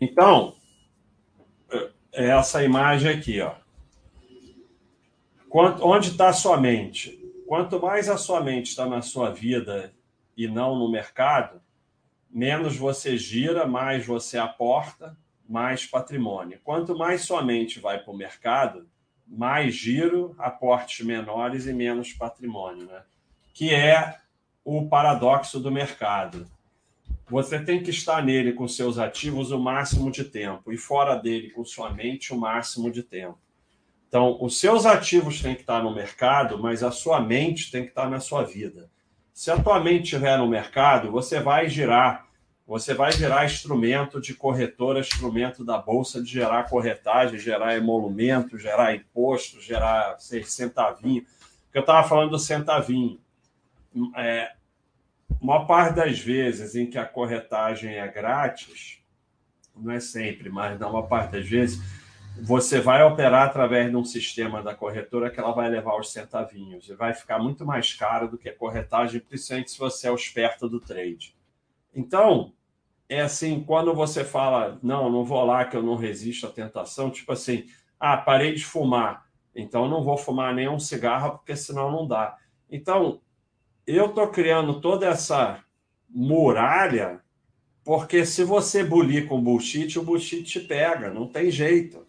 Então, é essa imagem aqui, ó. Quanto, onde está a sua mente? Quanto mais a sua mente está na sua vida e não no mercado, menos você gira, mais você aporta, mais patrimônio. Quanto mais sua mente vai para o mercado, mais giro, aportes menores e menos patrimônio, né? Que é o paradoxo do mercado. Você tem que estar nele com seus ativos o máximo de tempo e fora dele com sua mente o máximo de tempo. Então, os seus ativos têm que estar no mercado, mas a sua mente tem que estar na sua vida. Se a tua mente estiver no mercado, você vai girar, você vai virar instrumento de corretora, instrumento da bolsa de gerar corretagem, gerar emolumento, gerar imposto, gerar centavinho. Porque eu estava falando do centavinho. É, maior parte das vezes em que a corretagem é grátis, não é sempre, mas na maior parte das vezes, você vai operar através de um sistema da corretora que ela vai levar os centavinhos e vai ficar muito mais caro do que a corretagem, principalmente se você é esperto do trade. Então, é assim, quando você fala, não, não vou lá que eu não resisto à tentação, tipo assim, ah, parei de fumar, então não vou fumar nenhum cigarro porque senão não dá. Então, eu estou criando toda essa muralha porque se você bulir com bullshit, o bullshit te pega, não tem jeito.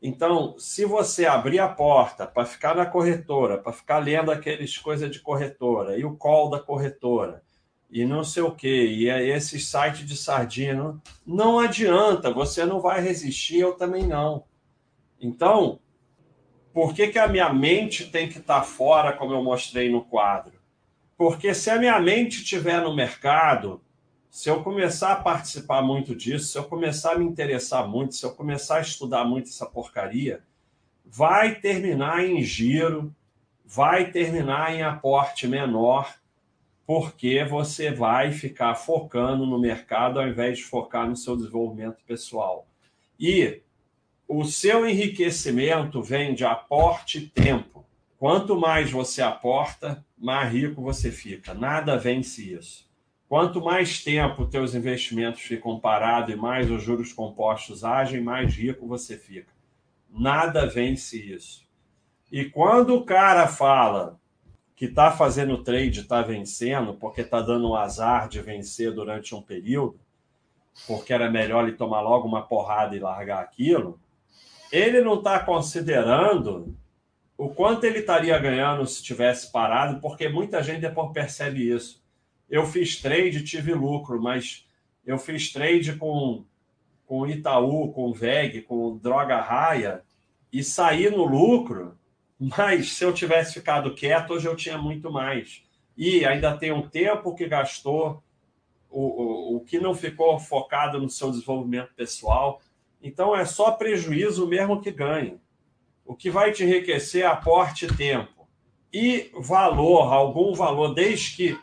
Então, se você abrir a porta para ficar na corretora, para ficar lendo aqueles coisas de corretora e o call da corretora e não sei o que, e é esse site de sardinha, não, não adianta, você não vai resistir, eu também não. Então, por que, que a minha mente tem que estar tá fora, como eu mostrei no quadro? Porque se a minha mente estiver no mercado, se eu começar a participar muito disso, se eu começar a me interessar muito, se eu começar a estudar muito essa porcaria, vai terminar em giro, vai terminar em aporte menor, porque você vai ficar focando no mercado ao invés de focar no seu desenvolvimento pessoal. E o seu enriquecimento vem de aporte e tempo. Quanto mais você aporta, mais rico você fica. Nada vence isso. Quanto mais tempo teus investimentos ficam parados e mais os juros compostos agem, mais rico você fica. Nada vence isso. E quando o cara fala que está fazendo trade, está vencendo, porque está dando um azar de vencer durante um período, porque era melhor ele tomar logo uma porrada e largar aquilo, ele não está considerando o quanto ele estaria ganhando se tivesse parado, porque muita gente depois percebe isso eu fiz trade, tive lucro, mas eu fiz trade com, com Itaú, com VEG, com Droga Raia e saí no lucro, mas se eu tivesse ficado quieto, hoje eu tinha muito mais. E ainda tem um tempo que gastou, o, o, o que não ficou focado no seu desenvolvimento pessoal. Então é só prejuízo mesmo que ganhe. O que vai te enriquecer é aporte tempo. E valor, algum valor, desde que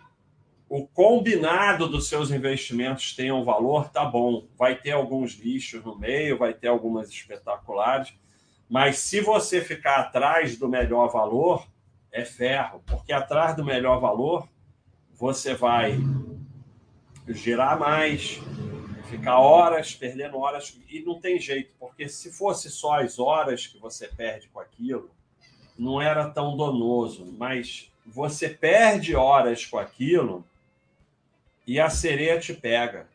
o combinado dos seus investimentos tenha um valor, tá bom. Vai ter alguns lixos no meio, vai ter algumas espetaculares, mas se você ficar atrás do melhor valor, é ferro, porque atrás do melhor valor você vai girar mais, ficar horas, perdendo horas, e não tem jeito, porque se fosse só as horas que você perde com aquilo, não era tão donoso, mas você perde horas com aquilo e a sereia te pega.